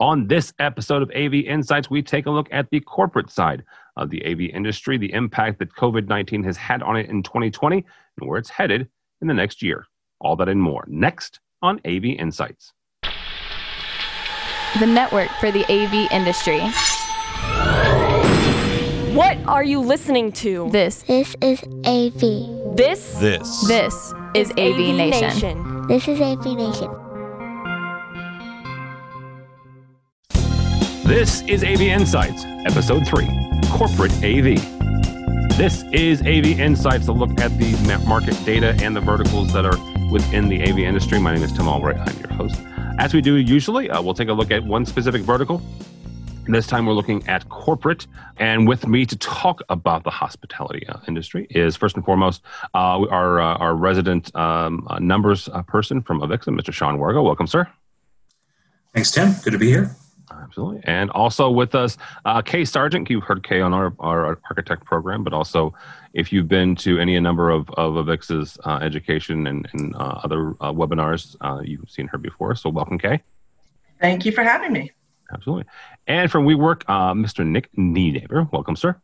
On this episode of AV Insights, we take a look at the corporate side of the AV industry, the impact that COVID 19 has had on it in 2020, and where it's headed in the next year. All that and more next on AV Insights. The network for the AV industry. What are you listening to? This This is AV. This This. this is AV, Nation. This is AV Nation. This is AV Insights, Episode 3 Corporate AV. This is AV Insights, a look at the market data and the verticals that are within the AV industry. My name is Tim Albright. I'm your host. As we do usually, uh, we'll take a look at one specific vertical. This time we're looking at corporate. And with me to talk about the hospitality uh, industry is first and foremost uh, our, uh, our resident um, uh, numbers uh, person from Avixa, Mr. Sean Wargo. Welcome, sir. Thanks, Tim. Good to be here. Absolutely. And also with us, uh, Kay Sargent. You've heard Kay on our, our architect program, but also if you've been to any number of, of Avixa's uh, education and, and uh, other uh, webinars, uh, you've seen her before. So welcome, Kay. Thank you for having me. Absolutely. And from WeWork, uh, Mr. Nick Nienaber. Welcome, sir.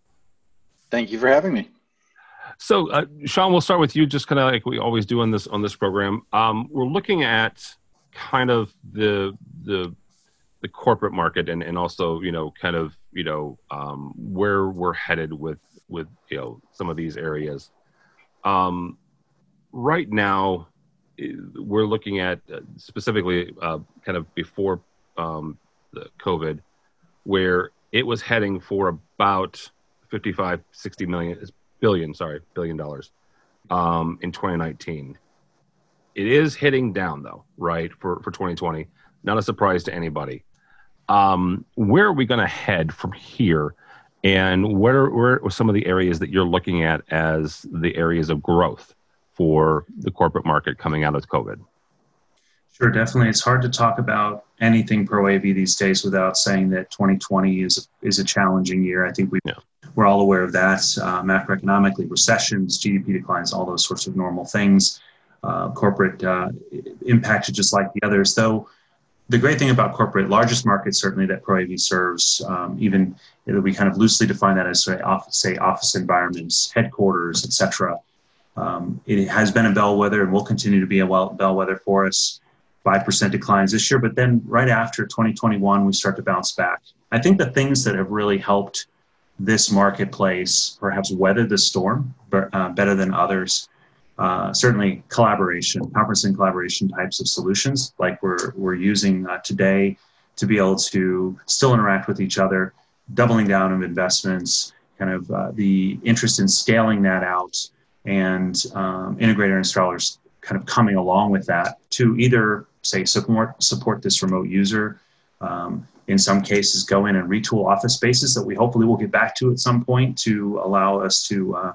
Thank you for having me. So, uh, Sean, we'll start with you, just kind of like we always do on this on this program. Um, we're looking at kind of the the the corporate market and, and also you know kind of you know um, where we're headed with with you know some of these areas. Um, right now, eh, we're looking at uh, specifically uh, kind of before um, the COVID, where it was heading for about 55, 60 million billion, sorry, billion dollars um, in 2019. It is hitting down though, right, for, for 2020. Not a surprise to anybody. Um, where are we going to head from here? And what are, where are some of the areas that you're looking at as the areas of growth for the corporate market coming out of COVID? Sure, definitely. It's hard to talk about anything pro AV these days without saying that 2020 is is a challenging year. I think we Yeah. we're all aware of that. Uh, macroeconomically, recessions, GDP declines, all those sorts of normal things. Uh, corporate uh, impacted just like the others, though. The great thing about corporate, largest market certainly that ProAV serves, um, even we kind of loosely define that as say office, say office environments, headquarters, etc. Um, it has been a bellwether and will continue to be a well, bellwether for us. 5% declines this year, but then right after 2021, we start to bounce back. I think the things that have really helped this marketplace perhaps weather the storm uh, better than others, uh, certainly collaboration, conferencing collaboration types of solutions like we're, we're using uh, today to be able to still interact with each other, doubling down of investments, kind of uh, the interest in scaling that out and um, integrator installers kind of coming along with that to either say support support this remote user um, in some cases go in and retool office spaces that we hopefully will get back to at some point to allow us to uh,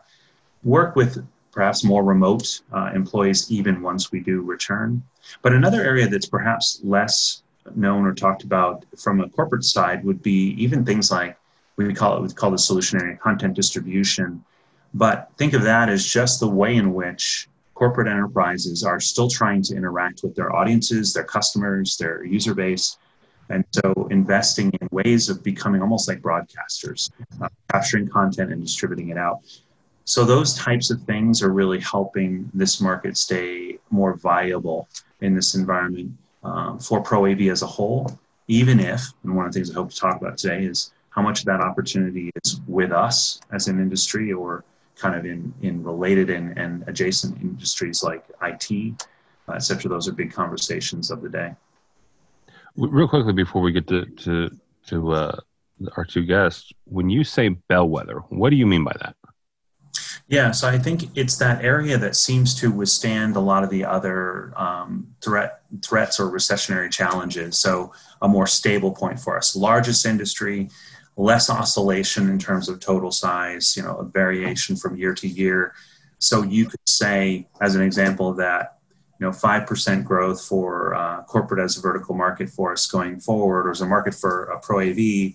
work with perhaps more remote uh, employees even once we do return but another area that's perhaps less known or talked about from a corporate side would be even things like we call it we call the solution area content distribution but think of that as just the way in which corporate enterprises are still trying to interact with their audiences, their customers, their user base. And so investing in ways of becoming almost like broadcasters, uh, capturing content and distributing it out. So those types of things are really helping this market stay more viable in this environment um, for Pro AV as a whole, even if, and one of the things I hope to talk about today is how much of that opportunity is with us as an industry or kind of in, in related and, and adjacent industries like IT, uh, et cetera. Those are big conversations of the day. Real quickly before we get to to, to uh, our two guests, when you say bellwether, what do you mean by that? Yeah, so I think it's that area that seems to withstand a lot of the other um, threat threats or recessionary challenges. So a more stable point for us. Largest industry, less oscillation in terms of total size. You know, a variation from year to year. So you could say, as an example that, you know, five percent growth for uh, corporate as a vertical market for us going forward, or as a market for a pro AV. You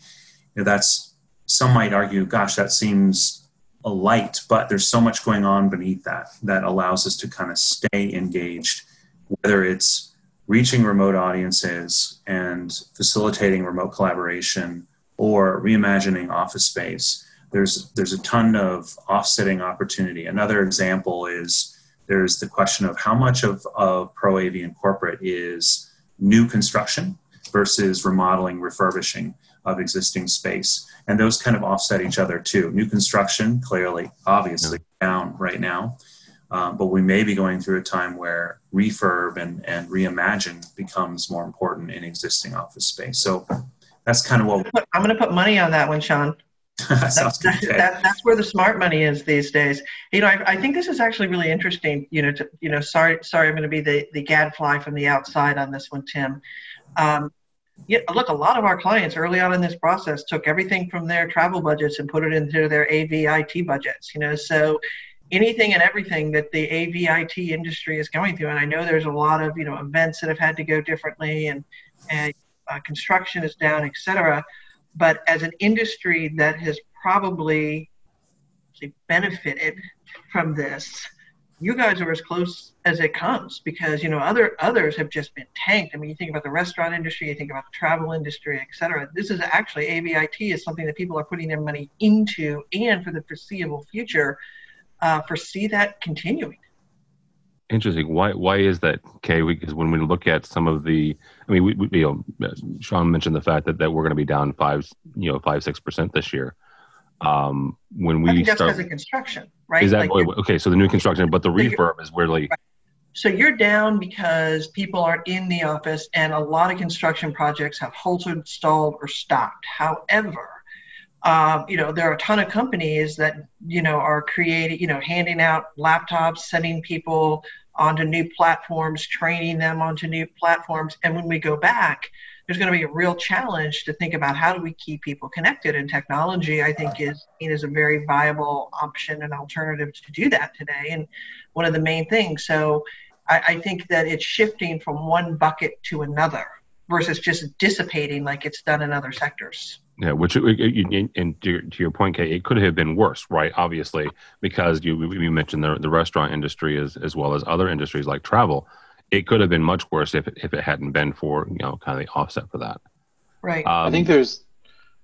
know, that's some might argue, gosh, that seems a light, but there's so much going on beneath that that allows us to kind of stay engaged, whether it's reaching remote audiences and facilitating remote collaboration or reimagining office space, there's there's a ton of offsetting opportunity. Another example is there's the question of how much of, of pro AV and corporate is new construction versus remodeling, refurbishing of existing space. And those kind of offset each other too. New construction, clearly, obviously, down right now. Um, but we may be going through a time where refurb and, and reimagine becomes more important in existing office space. So that's kind of what I'm going to put money on that one, Sean. that sounds good. That, that, that's where the smart money is these days. You know, I, I think this is actually really interesting. You know, to, you know, sorry, sorry, I'm going to be the the gadfly from the outside on this one, Tim. Um, yeah, look, a lot of our clients early on in this process took everything from their travel budgets and put it into their AVIT budgets. You know, so anything and everything that the AVIT industry is going through, and I know there's a lot of you know events that have had to go differently, and and uh, construction is down, et cetera. But as an industry that has probably benefited from this, you guys are as close as it comes because you know other others have just been tanked. I mean, you think about the restaurant industry, you think about the travel industry, et cetera. This is actually AVIT is something that people are putting their money into, and for the foreseeable future, uh, foresee that continuing. Interesting. Why? Why is that, Kay? Because when we look at some of the, I mean, we, we you know, Sean mentioned the fact that, that we're going to be down five, you know, five six percent this year. Um, when we I think that's start, because of construction, right? Is that like really, okay? So the new construction, but the refurb is really. Right. So you're down because people aren't in the office, and a lot of construction projects have halted, stalled, or stopped. However, uh, you know there are a ton of companies that you know are creating, you know, handing out laptops, sending people onto new platforms, training them onto new platforms, and when we go back, there's going to be a real challenge to think about how do we keep people connected and technology i think is is a very viable option and alternative to do that today and one of the main things. So I, I think that it's shifting from one bucket to another versus just dissipating like it's done in other sectors. Yeah, which uh, uh, and to your point, Kay, it could have been worse, right? Obviously, because you you mentioned the the restaurant industry as as well as other industries like travel it could have been much worse if it, if it hadn't been for you know kind of the offset for that. Right. Um, I think there's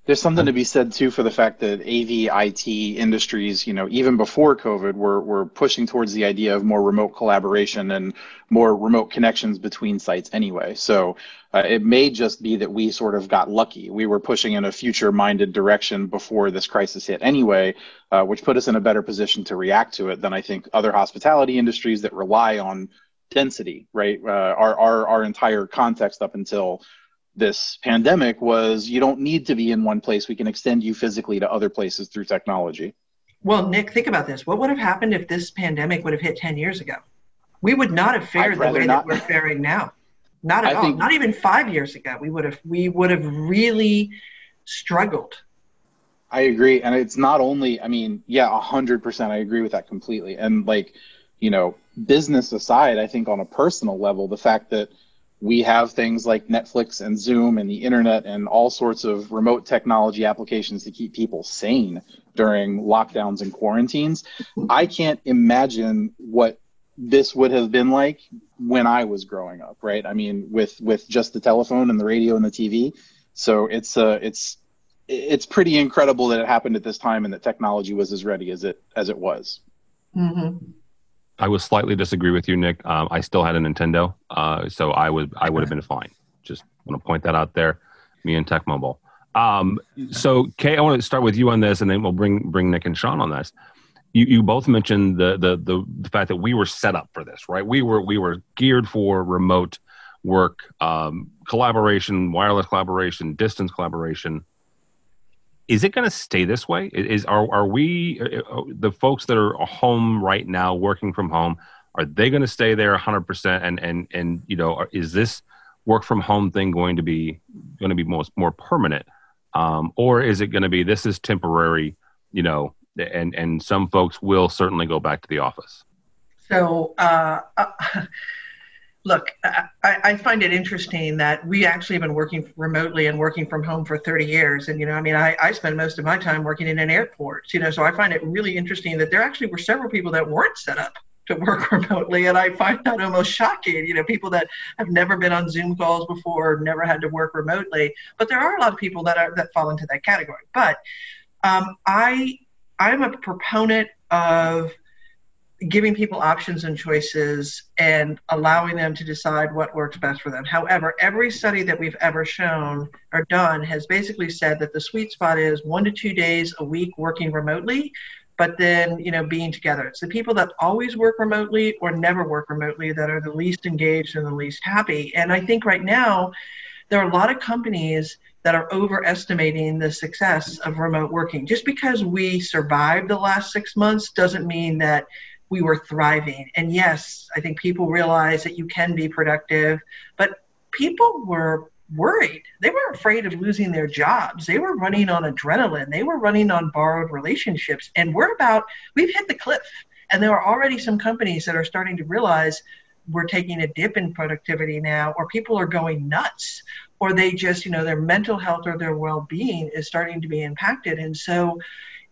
there's something to be said too for the fact that AV IT industries, you know, even before COVID, were were pushing towards the idea of more remote collaboration and more remote connections between sites anyway. So uh, it may just be that we sort of got lucky. We were pushing in a future-minded direction before this crisis hit anyway, uh, which put us in a better position to react to it than I think other hospitality industries that rely on density, right? Uh, our, our, our entire context up until this pandemic was you don't need to be in one place. We can extend you physically to other places through technology. Well, Nick, think about this. What would have happened if this pandemic would have hit 10 years ago? We would not have fared the way not. that we're faring now. Not at I all. Think, not even five years ago. We would have we would have really struggled. I agree. And it's not only, I mean, yeah, hundred percent. I agree with that completely. And like, you know, business aside, I think on a personal level, the fact that we have things like Netflix and Zoom and the internet and all sorts of remote technology applications to keep people sane during lockdowns and quarantines. I can't imagine what this would have been like when I was growing up, right? I mean, with with just the telephone and the radio and the TV. So it's uh it's it's pretty incredible that it happened at this time and that technology was as ready as it as it was. Mm-hmm. I would slightly disagree with you, Nick. Um, I still had a Nintendo, uh, so I would I would have been fine. Just want to point that out there. Me and Tech Mobile. Um, so, Kay, I want to start with you on this, and then we'll bring bring Nick and Sean on this. You, you both mentioned the, the the the fact that we were set up for this, right? We were we were geared for remote work, um, collaboration, wireless collaboration, distance collaboration is it going to stay this way? Is are are we uh, uh, the folks that are home right now, working from home? Are they going to stay there 100 percent? And and and you know, is this work from home thing going to be going to be most more permanent, um, or is it going to be this is temporary? You know, and and some folks will certainly go back to the office. So. Uh, uh look, I, I, find it interesting that we actually have been working remotely and working from home for 30 years. And, you know, I mean, I, I spend most of my time working in an airport, you know, so I find it really interesting that there actually were several people that weren't set up to work remotely. And i find that almost shocking you know people that have never been on zoom calls before never had to work remotely. But there are a lot of people that are that fall into that category. But um, i i'm a proponent of giving people options and choices and allowing them to decide what works best for them. However, every study that we've ever shown or done has basically said that the sweet spot is one to two days a week working remotely but then you know being together. It's the people that always work remotely or never work remotely that are the least engaged and the least happy. And i think right now there are a lot of companies that are overestimating the success of remote working. Just because we survived the last six months doesn't mean that we were thriving and yes i think people realize that you can be productive but people were worried. They were afraid of losing their jobs. They were running on adrenaline. They were running on borrowed relationships. And we're about, we've hit the cliff. And there are already some companies that are starting to realize we're taking a dip in productivity now, or people are going nuts, or they just, you know, their mental health or their well being is starting to be impacted. And so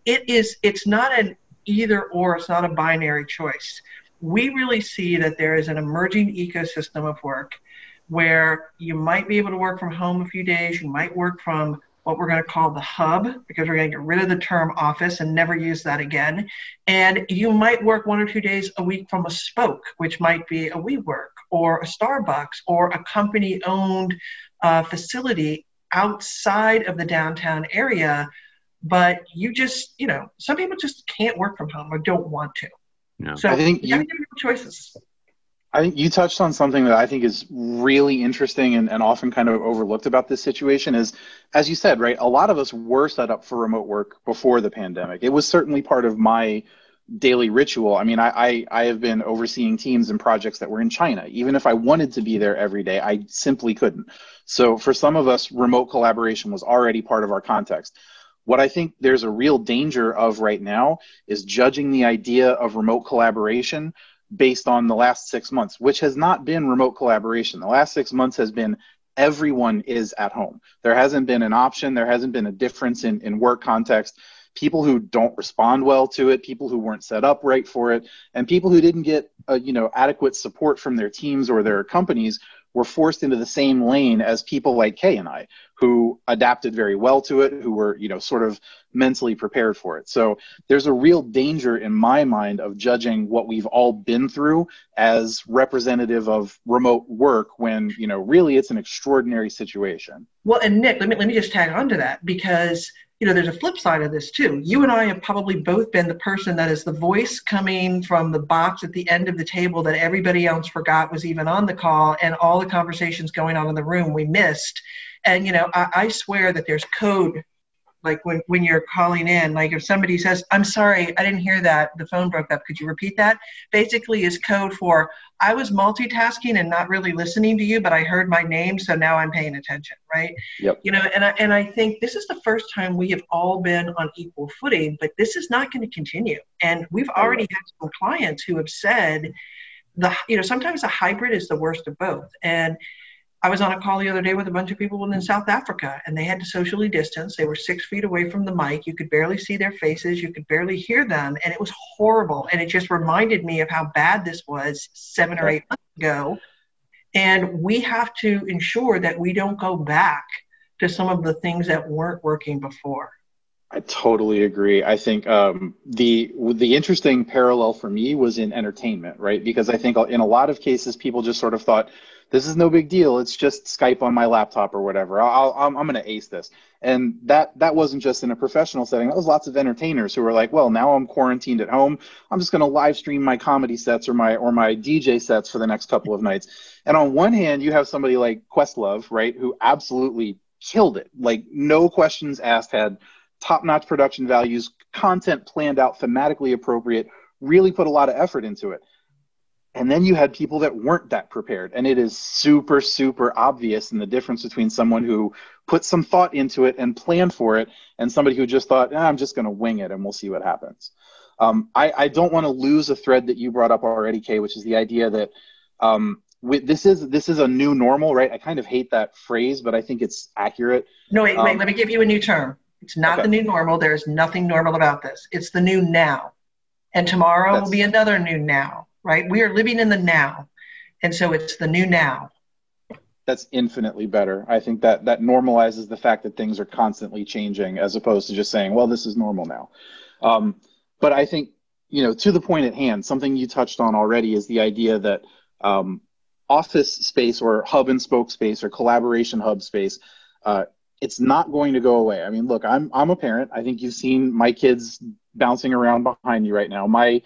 it is, it's not an either or, it's not a binary choice. We really see that there is an emerging ecosystem of work where you might be able to work from home a few days. You might work from what we're going to call the hub because we're going to get rid of the term office and never use that again. And you might work one or two days a week from a spoke, which might be a WeWork or a Starbucks or a company owned uh, facility outside of the downtown area. But you just, you know, some people just can't work from home or don't want to. No. So I think you have you- choices. I think you touched on something that I think is really interesting and, and often kind of overlooked about this situation is, as you said, right, a lot of us were set up for remote work before the pandemic. It was certainly part of my daily ritual. I mean, I, I, I have been overseeing teams and projects that were in China. Even if I wanted to be there every day, I simply couldn't. So for some of us, remote collaboration was already part of our context. What I think there's a real danger of right now is judging the idea of remote collaboration based on the last six months, which has not been remote collaboration. The last six months has been everyone is at home. There hasn't been an option, there hasn't been a difference in, in work context. People who don't respond well to it, people who weren't set up right for it, and people who didn't get uh, you know adequate support from their teams or their companies were forced into the same lane as people like Kay and I, who adapted very well to it, who were, you know, sort of mentally prepared for it. So there's a real danger in my mind of judging what we've all been through as representative of remote work when, you know, really it's an extraordinary situation. Well, and Nick, let me let me just tag on to that because you know there's a flip side of this too. You and I have probably both been the person that is the voice coming from the box at the end of the table that everybody else forgot was even on the call, and all the conversations going on in the room we missed. And you know, I, I swear that there's code like when, when you're calling in like if somebody says i'm sorry i didn't hear that the phone broke up could you repeat that? Basically is code for i was multitasking and not really listening to you but i heard my name so now i'm paying attention right? Yep. you know and I, and I think this is the first time we have all been on equal footing but this is not going to continue. And we've already had some clients who have said the you know sometimes a hybrid is the worst of both. And I was on a call the other day with a bunch of people in South Africa, and they had to socially distance. They were six feet away from the mic. You could barely see their faces. You could barely hear them, and it was horrible. And it just reminded me of how bad this was seven or eight months ago. And we have to ensure that we don't go back to some of the things that weren't working before. I totally agree. I think um, the the interesting parallel for me was in entertainment, right? Because I think in a lot of cases, people just sort of thought, "This is no big deal. It's just Skype on my laptop or whatever. I'll, I'm I'm going to ace this." And that that wasn't just in a professional setting. That was lots of entertainers who were like, "Well, now I'm quarantined at home. I'm just going to live stream my comedy sets or my or my DJ sets for the next couple of nights." And on one hand, you have somebody like Questlove, right, who absolutely killed it. Like no questions asked, had top notch production values, content planned out, thematically appropriate, really put a lot of effort into it. And then you had people that weren't that prepared. And it is super, super obvious in the difference between someone who put some thought into it and planned for it and somebody who just thought, ah, I'm just going to wing it and we'll see what happens. Um, I, I, don't want to lose a thread that you brought up already, Kay, which is the idea that um, with, this is this is a new normal, right? I kind of hate that phrase, but I think it's accurate. No, wait, wait. Um, let me give you a new term. It's not Okay. the new normal. There's nothing normal about this. It's the new now. And tomorrow That's- will be another new now. right? We are living in the now. And so it's the new now. That's infinitely better. I think that that normalizes the fact that things are constantly changing as opposed to just saying, well, this is normal now. Um, but I think, you know, to the point at hand, something you touched on already is the idea that um, office space or hub and spoke space or collaboration hub space uh, it's not going to go away. I mean, look, I'm I'm a parent. I think you've seen my kids bouncing around behind you right now. My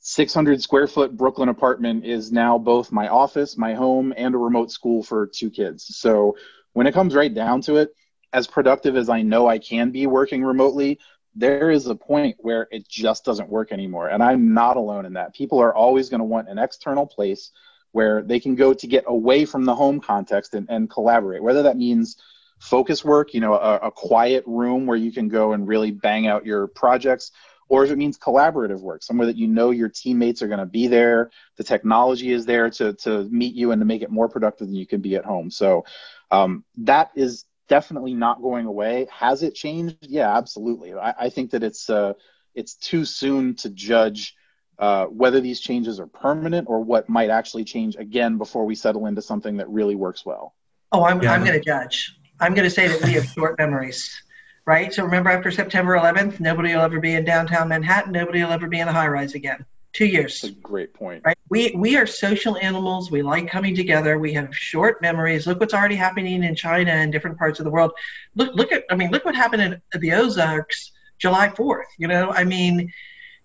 600 square foot Brooklyn apartment is now both my office, my home, and a remote school for two kids. So when it comes right down to it, as productive as I know I can be working remotely, there is a point where it just doesn't work anymore. And I'm not alone in that. People are always going to want an external place where they can go to get away from the home context and, and collaborate, whether that means focus work, you know, a, a quiet room where you can go and really bang out your projects, or if it means collaborative work, somewhere that you know your teammates are going to be there, the technology is there to to meet you and to make it more productive than you can be at home. So um, that is definitely not going away. Has it changed? Yeah, absolutely. I, I think that it's uh, it's too soon to judge. Uh, whether these changes are permanent or what might actually change again before we settle into something that really works well. Oh, I'm, yeah. I'm going to judge. I'm going to say that we have short memories, right? So remember, after September 11th, nobody will ever be in downtown Manhattan. Nobody will ever be in a high rise again. Two years. That's a great point. Right? We we are social animals. We like coming together. We have short memories. Look what's already happening in China and different parts of the world. Look look at I mean look what happened in the Ozarks July 4th. You know I mean,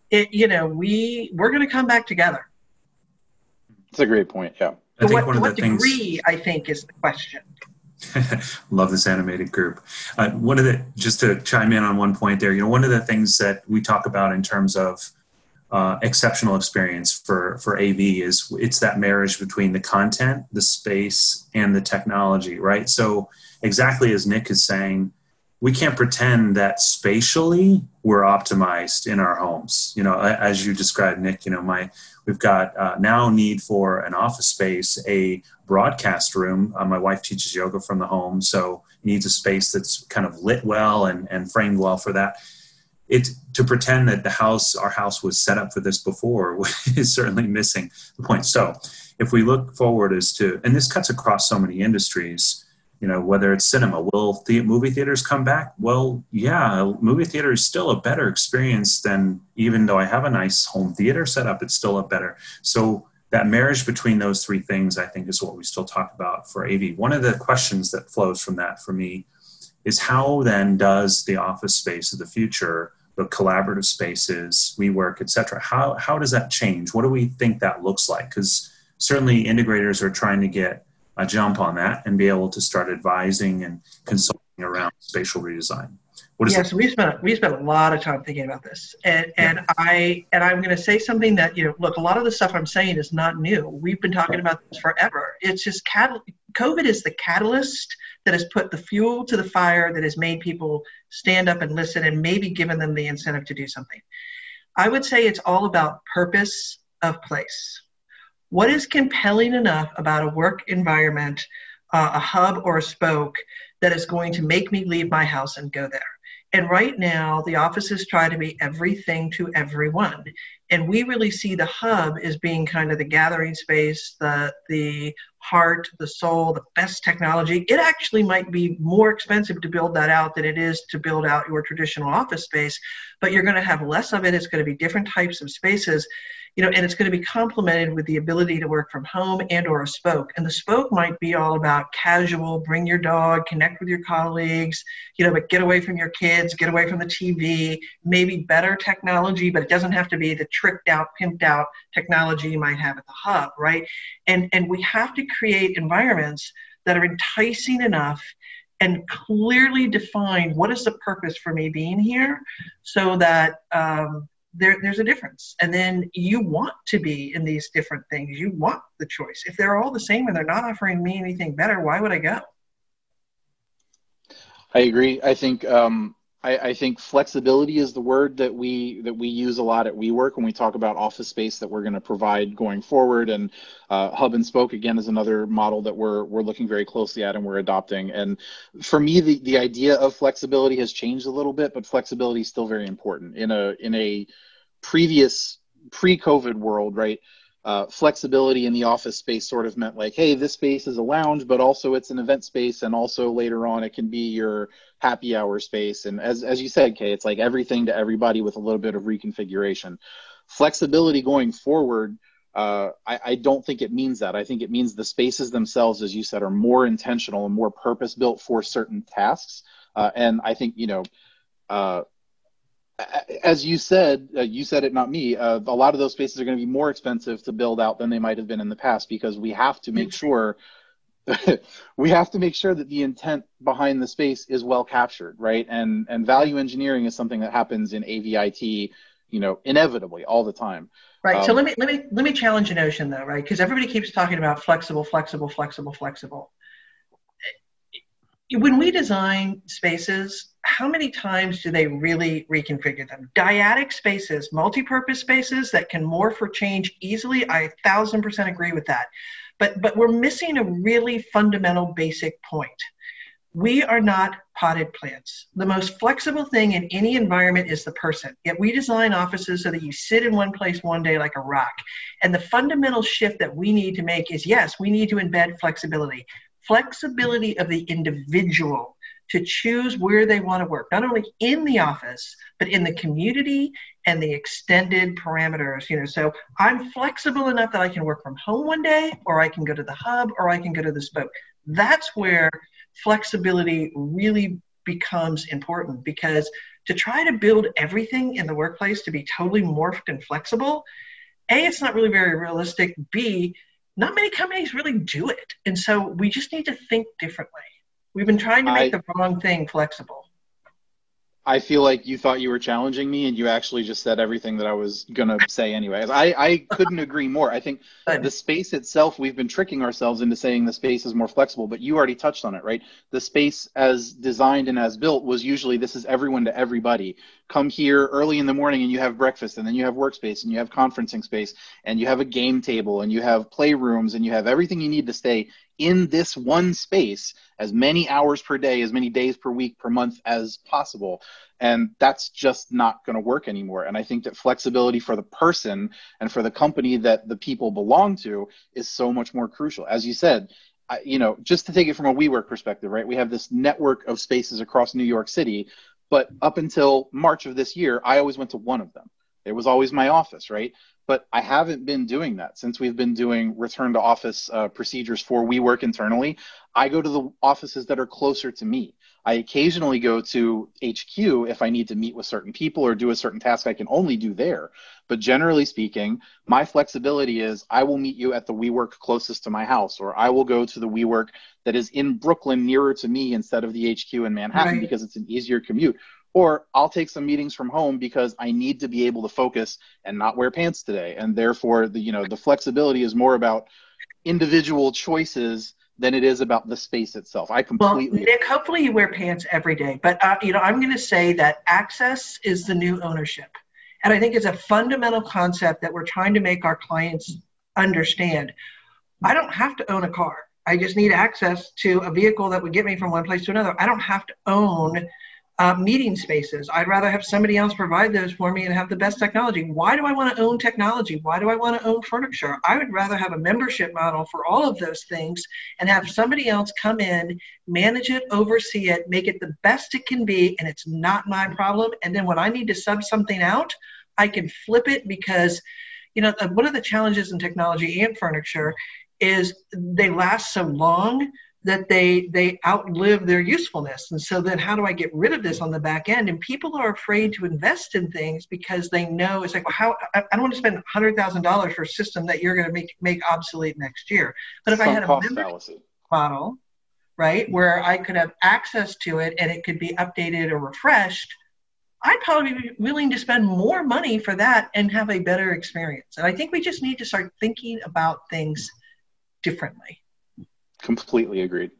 it you know we we're going to come back together. That's a great point. Yeah. I think what, one of what the degree things... I think is the question. Love this animated group. Uh, one of the just to chime in on one point there, you know, one of the things that we talk about in terms of uh, exceptional experience for for AV is it's that marriage between the content, the space, and the technology, right? So exactly as Nick is saying, we can't pretend that spatially we're optimized in our homes. You know, as you described, Nick. You know, my we've got uh, now need for an office space, a broadcast room. Uh, my wife teaches yoga from the home, so needs a space that's kind of lit well and, and framed well for that. It to pretend that the house, our house, was set up for this before is certainly missing the point. So, if we look forward as to, and this cuts across so many industries, you know, whether it's cinema, will the movie theaters come back? Well, yeah, movie theater is still a better experience than even though I have a nice home theater set up, it's still a better. So that marriage between those three things, I think, is what we still talk about for AV. One of the questions that flows from that for me is how then does the office space of the future, the collaborative spaces, WeWork, et cetera, how, how does that change? What do we think that looks like? Because certainly integrators are trying to get a jump on that and be able to start advising and consulting around spatial redesign. What is yeah, so we spent we spent a lot of time thinking about this, and and yeah. I and I'm going to say something that you know, look, a lot of the stuff I'm saying is not new. We've been talking about this forever. It's just catal- COVID is the catalyst that has put the fuel to the fire that has made people stand up and listen, and maybe given them the incentive to do something. I would say it's all about purpose of place. What is compelling enough about a work environment, uh, a hub or a spoke, that is going to make me leave my house and go there? And right now, the offices try to be everything to everyone. And we really see the hub as being kind of the gathering space, the, the heart, the soul, the best technology. It actually might be more expensive to build that out than it is to build out your traditional office space, but you're going to have less of it. It's going to be different types of spaces you know, and it's going to be complemented with the ability to work from home and or a spoke. And the spoke might be all about casual, bring your dog, connect with your colleagues, you know, but get away from your kids, get away from the TV, maybe better technology, but it doesn't have to be the tricked out, pimped out technology you might have at the hub, right? And and we have to create environments that are enticing enough and clearly define what is the purpose for me being here so that um, there, there's a difference. And then you want to be in these different things. You want the choice. If they're all the same and they're not offering me anything better, why would I go? I agree. I think um, I, I, think flexibility is the word that we that we use a lot at WeWork when we talk about office space that we're going to provide going forward. And uh, hub and spoke again is another model that we're we're looking very closely at and we're adopting. And for me, the the idea of flexibility has changed a little bit, but flexibility is still very important in a in a previous pre-COVID world, right? Uh, flexibility in the office space sort of meant like, hey, this space is a lounge, but also it's an event space, and also later on it can be your happy hour space. And as as you said, Kay, it's like everything to everybody with a little bit of reconfiguration. Flexibility going forward. Uh, I, I, don't think it means that. I think it means the spaces themselves, as you said, are more intentional and more purpose built for certain tasks. Uh, and I think you know, uh, as you said, uh, you said it, not me. Uh, a lot of those spaces are going to be more expensive to build out than they might have been in the past because we have to make sure we have to make sure that the intent behind the space is well captured, right? And and value engineering is something that happens in AVIT, you know, inevitably all the time. Right. Um, so let me let me let me challenge a notion though, right? Because everybody keeps talking about flexible, flexible, flexible, flexible. When we design spaces, how many times do they really reconfigure them? Dyadic spaces, multi-purpose spaces that can morph or change easily, I thousand percent agree with that. But, but we're missing a really fundamental basic point. We are not potted plants. The most flexible thing in any environment is the person. Yet we design offices so that you sit in one place one day like a rock. And the fundamental shift that we need to make is yes, we need to embed flexibility. Flexibility of the individual to choose where they want to work, not only in the office, but in the community and the extended parameters. You know, so I'm flexible enough that I can work from home one day, or I can go to the hub, or I can go to the spoke. That's where flexibility really becomes important because to try to build everything in the workplace to be totally morphed and flexible, A, it's not really very realistic. B, not many companies really do it. And so we just need to think differently. We've been trying to make I, the wrong thing flexible. I feel like you thought you were challenging me, and you actually just said everything that I was gonna say anyway. I, I couldn't agree more. I think the space itself, we've been tricking ourselves into saying the space is more flexible, but you already touched on it, right? The space as designed and as built was usually this is everyone to everybody. Come here early in the morning and you have breakfast, and then you have workspace, and you have conferencing space, and you have a game table, and you have playrooms, and you have everything you need to stay in this one space as many hours per day, as many days per week, per month as possible. And that's just not going to work anymore. And I think that flexibility for the person and for the company that the people belong to is so much more crucial. As you said, I, you know, just to take it from a WeWork perspective, right? We have this network of spaces across New York City, but up until March of this year, I always went to one of them. It was always my office, right? but I haven't been doing that since we've been doing return to office uh, procedures for WeWork internally. I go to the offices that are closer to me. I occasionally go to HQ if I need to meet with certain people or do a certain task I can only do there. But generally speaking, my flexibility is I will meet you at the WeWork closest to my house, or I will go to the WeWork that is in Brooklyn nearer to me instead of the HQ in Manhattan right. because it's an easier commute or I'll take some meetings from home because I need to be able to focus and not wear pants today. And therefore, the you know the flexibility is more about individual choices than it is about the space itself. I completely. Well, Nick, hopefully you wear pants every day, but uh, you know I'm going to say that access is the new ownership, and I think it's a fundamental concept that we're trying to make our clients understand. I don't have to own a car. I just need access to a vehicle that would get me from one place to another. I don't have to own uh, meeting spaces. I'd rather have somebody else provide those for me and have the best technology. Why do I want to own technology? Why do I want to own furniture? I would rather have a membership model for all of those things and have somebody else come in, manage it, oversee it, make it the best it can be, and it's not my problem. And then when I need to sub something out, I can flip it because, you know, one of the challenges in technology and furniture is they last so long that they they outlive their usefulness and so then how do i get rid of this on the back end and people are afraid to invest in things because they know it's like well how i, don't want to spend $100000 for a system that you're going to make make obsolete next year but if Some i had a membership model right where i could have access to it and it could be updated or refreshed I'd probably be willing to spend more money for that and have a better experience. And I think we just need to start thinking about things differently. Completely agreed.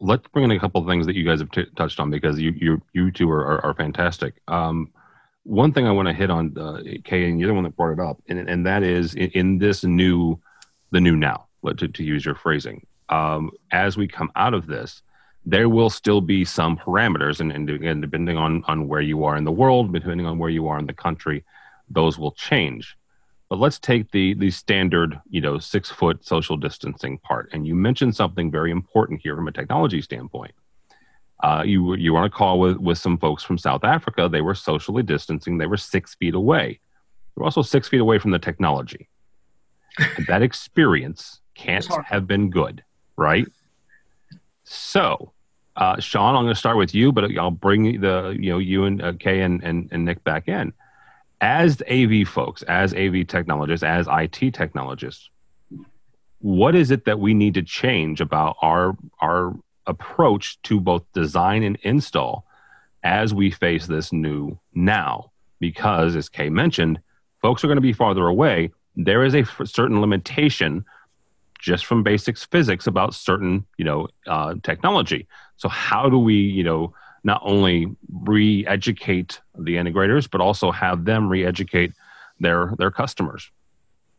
Let's bring in a couple of things that you guys have t- touched on because you you you two are are, are fantastic. Um, one thing I want to hit on, uh, Kay, and you're the one that brought it up, and and that is in, in this new, the new now, to, to use your phrasing. Um, as we come out of this, there will still be some parameters, and, and again, depending on on where you are in the world, depending on where you are in the country, those will change. But let's take the the standard, you know, six foot social distancing part. And you mentioned something very important here from a technology standpoint. Uh, you you were on a call with with some folks from South Africa. They were socially distancing. They were six feet away. They were also six feet away from the technology. that experience can't have been good, right? So, uh, Sean, I'm going to start with you, but I'll bring the you know you and uh, Kay and, and and Nick back in as AV folks, as AV technologists, as IT technologists, what is it that we need to change about our our approach to both design and install as we face this new now? Because, as Kay mentioned, folks are going to be farther away. There is a certain limitation just from basics physics about certain, you know, uh, technology. So how do we, you know, not only re-educate the integrators but also have them re-educate their their customers.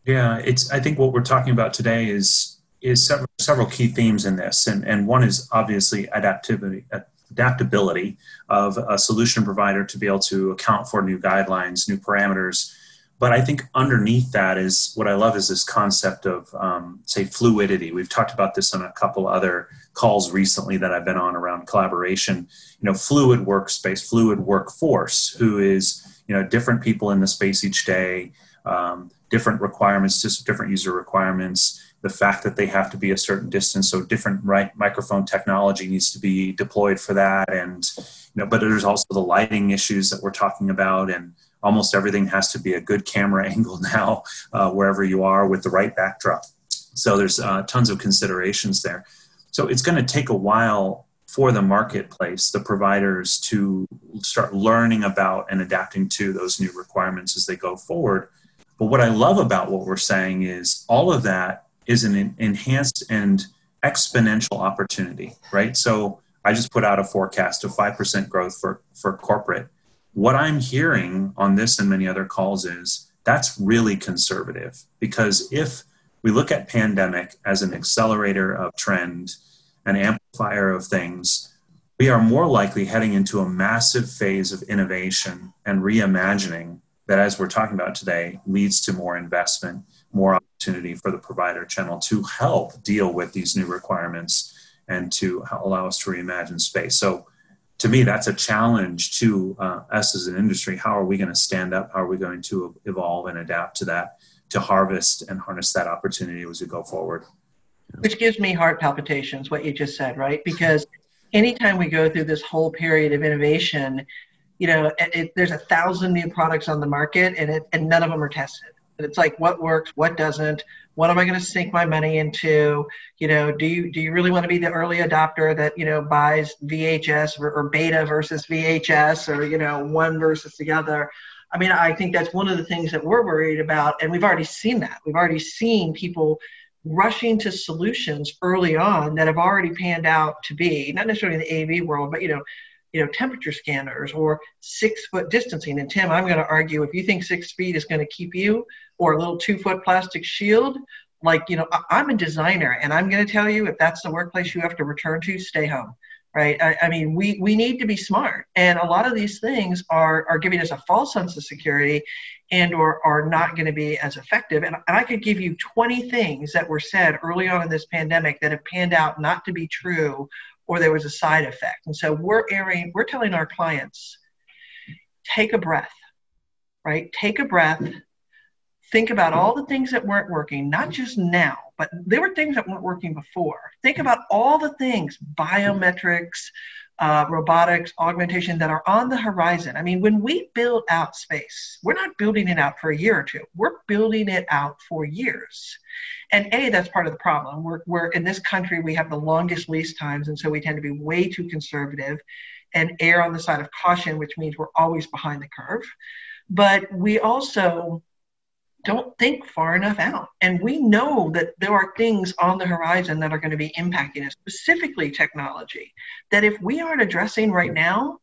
Yeah it's i think what we're talking about today is is several several key themes in this and and one is obviously adaptivity adaptability of a solution provider to be able to account for new guidelines new parameters but I think underneath that is what I love is this concept of, um, say, fluidity. We've talked about this on a couple other calls recently that I've been on around collaboration. You know, fluid workspace, fluid workforce, who is, you know, different people in the space each day, um, different requirements, just different user requirements. The fact that they have to be a certain distance, so different right microphone technology needs to be deployed for that, and you know, but there's also the lighting issues that we're talking about, and almost everything has to be a good camera angle now, uh, wherever you are with the right backdrop. So there's uh, tons of considerations there. So it's going to take a while for the marketplace, the providers to start learning about and adapting to those new requirements as they go forward. But what I love about what we're saying is all of that is an enhanced and exponential opportunity, right? So I just put out a forecast of 5% growth for, for corporate what I'm hearing on this and many other calls is that's really conservative because if we look at pandemic as an accelerator of trend, an amplifier of things, we are more likely heading into a massive phase of innovation and reimagining that, as we're talking about today, leads to more investment, more opportunity for the provider channel to help deal with these new requirements and to allow us to reimagine space. So to me, that's a challenge to uh, us as an industry. How are we going to stand up? How are we going to evolve and adapt to that, to harvest and harness that opportunity as we go forward? Which gives me heart palpitations, what you just said, right? Because anytime we go through this whole period of innovation, you know, it, it, there's a thousand new products on the market and, it, and none of them are tested. And it's like, what works, what doesn't, what am i going to sink my money into? You know do you do you really want to be the early adopter that you know buys vhs or, or beta versus vhs or you know one versus the other? I mean i think that's one of the things that we're worried about and we've already seen that. We've already seen people rushing to solutions early on that have already panned out to be not necessarily in the av world but you know you know temperature scanners or six foot distancing. And tim i'm going to argue if you think six feet is going to keep you or a little two foot plastic shield like you know i'm a designer and i'm going to tell you if that's the workplace you have to return to stay home right? I, I mean we we need to be smart and a lot of these things are are giving us a false sense of security and or are not going to be as effective and, and i could give you 20 things that were said early on in this pandemic that have panned out not to be true or there was a side effect and so we're airing we're telling our clients take a breath right? Take a breath Think about all the things that weren't working, not just now, but there were things that weren't working before. Think about all the things, biometrics, uh, robotics, augmentation that are on the horizon. I mean, when we build out space, we're not building it out for a year or two. We're building it out for years. And A, that's part of the problem. We're, we're in this country, we have the longest lease times, and so we tend to be way too conservative and err on the side of caution, which means we're always behind the curve. But we also don't think far enough out. And we know that there are things on the horizon that are going to be impacting us, specifically technology, that if we aren't addressing right now,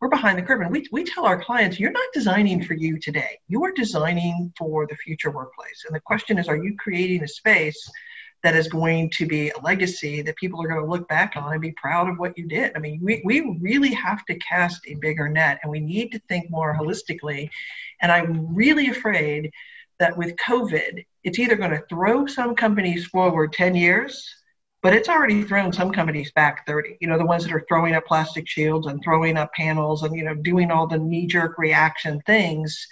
we're behind the curve. And we, we tell our clients, you're not designing for you today. You are designing for the future workplace. And the question is, are you creating a space that is going to be a legacy that people are going to look back on and be proud of what you did? I mean, we, we really have to cast a bigger net and we need to think more holistically. And I'm really afraid that with COVID, it's either going to throw some companies forward 10 years, but it's already thrown some companies back 30. You know, the ones that are throwing up plastic shields and throwing up panels and, you know, doing all the knee jerk reaction things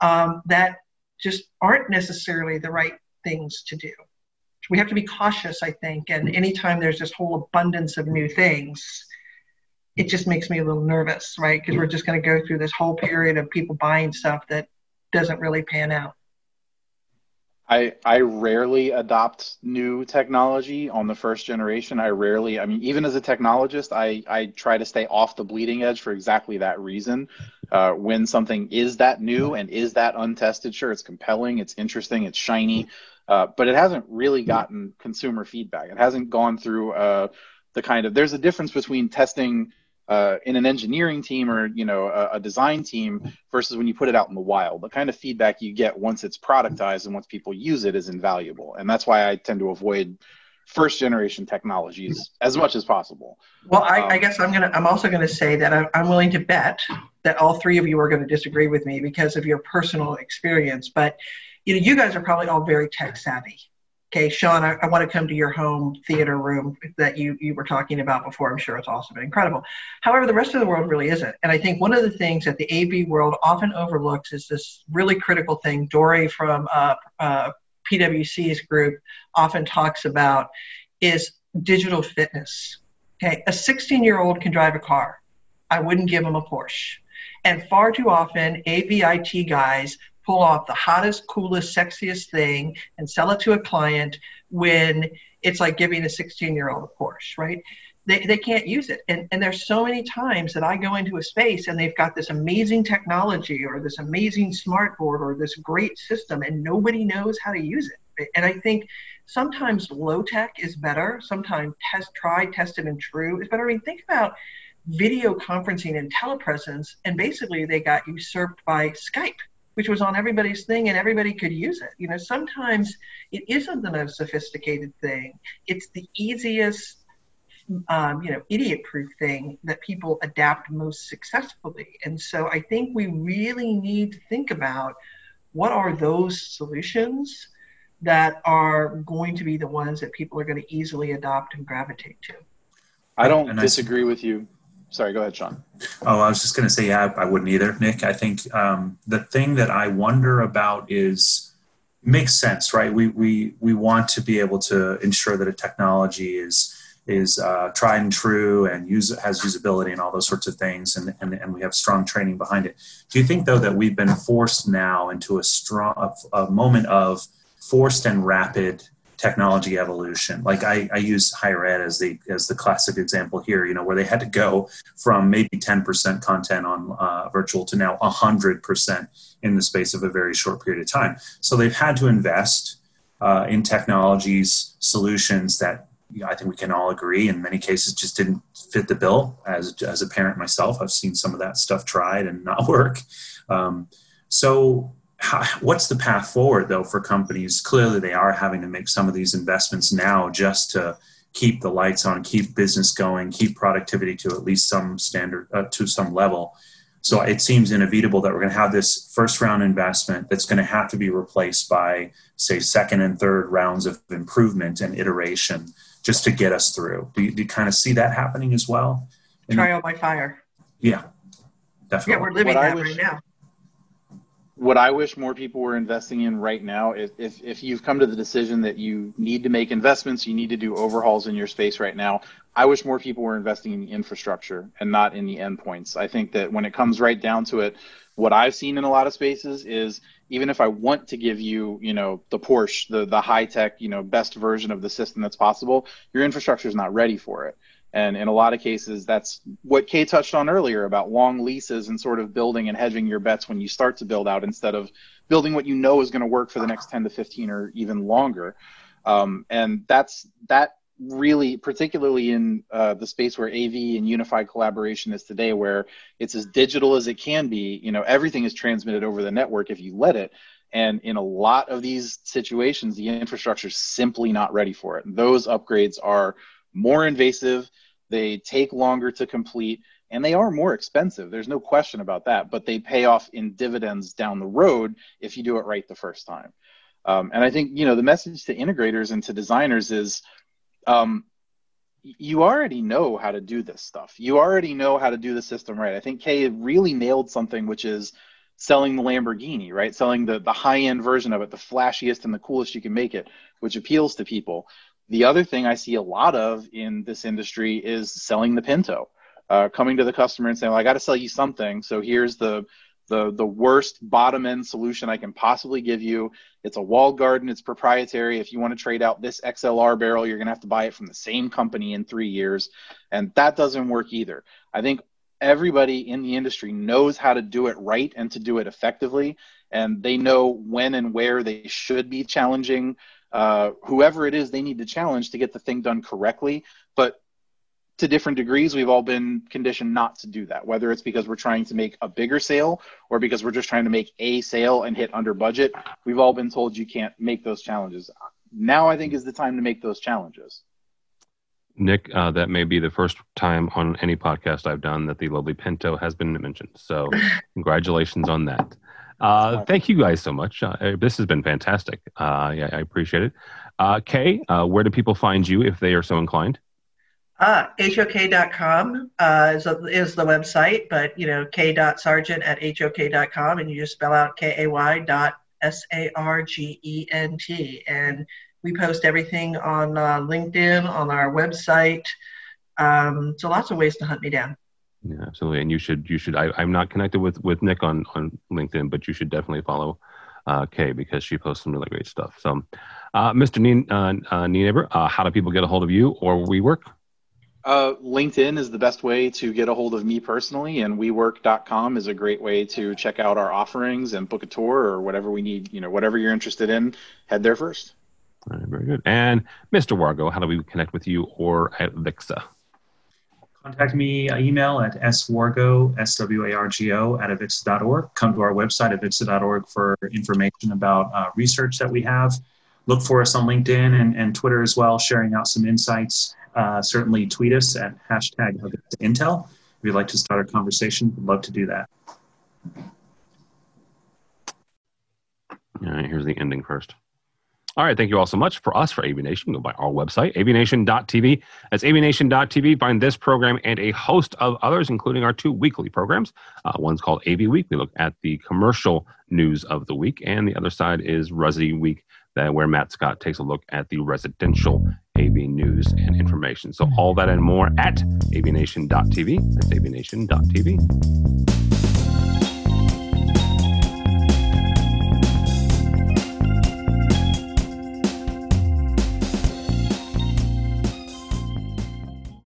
um, that just aren't necessarily the right things to do. We have to be cautious, I think. And anytime there's this whole abundance of new things, it just makes me a little nervous, right? Because we're just going to go through this whole period of people buying stuff that doesn't really pan out. I I rarely adopt new technology on the first generation. I rarely, I mean, even as a technologist, I I try to stay off the bleeding edge for exactly that reason. Uh, when something is that new and is that untested, sure, it's compelling, it's interesting, it's shiny, uh, but it hasn't really gotten consumer feedback. It hasn't gone through uh, the kind of. There's a difference between testing uh, in an engineering team or you know a, a, design team versus when you put it out in the wild. The kind of feedback you get once it's productized and once people use it is invaluable. And that's why i tend to avoid first generation technologies as much as possible. Well i, um, I guess i'm gonna i'm also going to say that I'm, I'm willing to bet that all three of you are going to disagree with me because of your personal experience. But you know you guys are probably all very tech savvy okay, Sean, I, I, want to come to your home theater room that you, you were talking about before. I'm sure it's awesome and incredible. However, the rest of the world really isn't. And I think one of the things that the AV world often overlooks is this really critical thing. Dory from uh, uh, PwC's group often talks about is digital fitness. Okay, a 16 year old can drive a car. I wouldn't give him a Porsche. And far too often, AVIT guys pull off the hottest, coolest, sexiest thing and sell it to a client when it's like giving a 16 year old a Porsche, right? They, they can't use it. And, and there's so many times that I go into a space and they've got this amazing technology or this amazing smart board or this great system and nobody knows how to use it. And I think sometimes low tech is better. Sometimes test, try, tested, and true is better. I mean, think about video conferencing and telepresence, and basically they got usurped by Skype which was on everybody's thing and everybody could use it. You know, sometimes it isn't the most sophisticated thing. It's the easiest, um, you know, idiot-proof thing that people adapt most successfully. And so I think we really need to think about what are those solutions that are going to be the ones that people are going to easily adopt and gravitate to. I don't disagree with you sorry, go ahead, Sean. Oh, I was just going to say, yeah, I wouldn't either, Nick. I think um, the thing that I wonder about is makes sense, right? We we we want to be able to ensure that a technology is is uh, tried and true and use has usability and all those sorts of things, and, and and we have strong training behind it. Do you think though that we've been forced now into a strong a, a moment of forced and rapid technology evolution. Like I, I use higher ed as the as the classic example here. You know, where they had to go from maybe 10% content on uh, virtual to now 100% in the space of a very short period of time. So they've had to invest uh, in technologies solutions that you know, I think we can all agree in many cases just didn't fit the bill. As as a parent myself, I've seen some of that stuff tried and not work. Um, so how, what's the path forward though for companies? Clearly they are having to make some of these investments now just to keep the lights on keep business going keep productivity to at least some standard uh, to some level. So it seems inevitable that we're going to have this first round investment that's going to have to be replaced by say second and third rounds of improvement and iteration just to get us through. Do you, do you kind of see that happening as well? Trial by fire. Yeah definitely. Yeah we're living what that right now what I wish more people were investing in right now is if, if you've come to the decision that you need to make investments, you need to do overhauls in your space right now. I wish more people were investing in the infrastructure and not in the endpoints. I think that when it comes right down to it, what I've seen in a lot of spaces is even if I want to give you, you know, the Porsche, the the high tech, you know, best version of the system that's possible, your infrastructure is not ready for it. And in a lot of cases, that's what Kay touched on earlier about long leases and sort of building and hedging your bets when you start to build out instead of building what you know is going to work for the next 10 to 15 or even longer. Um, and that's that really, particularly in uh, the space where AV and unified collaboration is today, where it's as digital as it can be. You know, everything is transmitted over the network if you let it. And in a lot of these situations, the infrastructure is simply not ready for it. And those upgrades are more invasive they take longer to complete and they are more expensive. There's no question about that, but they pay off in dividends down the road if you do it right the first time. Um, and I think you know the message to integrators and to designers is, um, you already know how to do this stuff. You already know how to do the system right. I think Kay really nailed something, which is selling the Lamborghini, right? Selling the the high end version of it, the flashiest and the coolest you can make it, which appeals to people. The other thing I see a lot of in this industry is selling the Pinto, uh, coming to the customer and saying, "Well, I got to sell you something. So here's the the the worst bottom end solution I can possibly give you. It's a walled garden. It's proprietary. If you want to trade out this XLR barrel, you're going to have to buy it from the same company in three years, and that doesn't work either. I think everybody in the industry knows how to do it right and to do it effectively, and they know when and where they should be challenging uh, whoever it is they need to challenge to get the thing done correctly. But to different degrees, we've all been conditioned not to do that, whether it's because we're trying to make a bigger sale or because we're just trying to make a sale and hit under budget. We've all been told you can't make those challenges. Now, I think is the time to make those challenges. Nick, uh, that may be the first time on any podcast I've done that the lovely Pinto has been mentioned. So, congratulations on that. Uh, thank you guys so much. Uh, this has been fantastic. Uh, yeah, I appreciate it. Uh, Kay, uh, where do people find you if they are so inclined? Uh, HOK.com uh, is, a, is the website, but you know, k.sargent at HOK.com and you just spell out K-A-Y dot S-A-R-G-E-N-T. And we post everything on uh, LinkedIn, on our website. Um, so lots of ways to hunt me down. Yeah, absolutely. And you should, you should, I, I'm not connected with, with Nick on, on LinkedIn, but you should definitely follow uh, Kay because she posts some really great stuff. So, uh, Mr. Neen, uh, uh, Neighbor, uh, how do people get a hold of you or WeWork? Uh, LinkedIn is the best way to get a hold of me personally, and WeWork.com is a great way to check out our offerings and book a tour or whatever we need. You know, whatever you're interested in, head there first. All right, very good. And Mr. Wargo, how do we connect with you or at Avixa? Contact me email at swargo, S-W-A-R-G-O, at avixa.org. Come to our website, avixa.org, for information about uh, research that we have. Look for us on LinkedIn and, and Twitter as well, sharing out some insights uh, certainly tweet us at hashtag Intel. If you'd like to start a conversation, we'd love to do that. All right, here's the ending first. All right, thank you all so much. For us, for AVNation, go by our website, avnation.tv. That's avnation.tv. Find this program and a host of others, including our two weekly programs. Uh, one's called AV Week. We look at the commercial news of the week, and the other side is Resi Week, that, where Matt Scott takes a look at the residential AV news and information. So all that and more at avnation.tv. That's avnation.tv.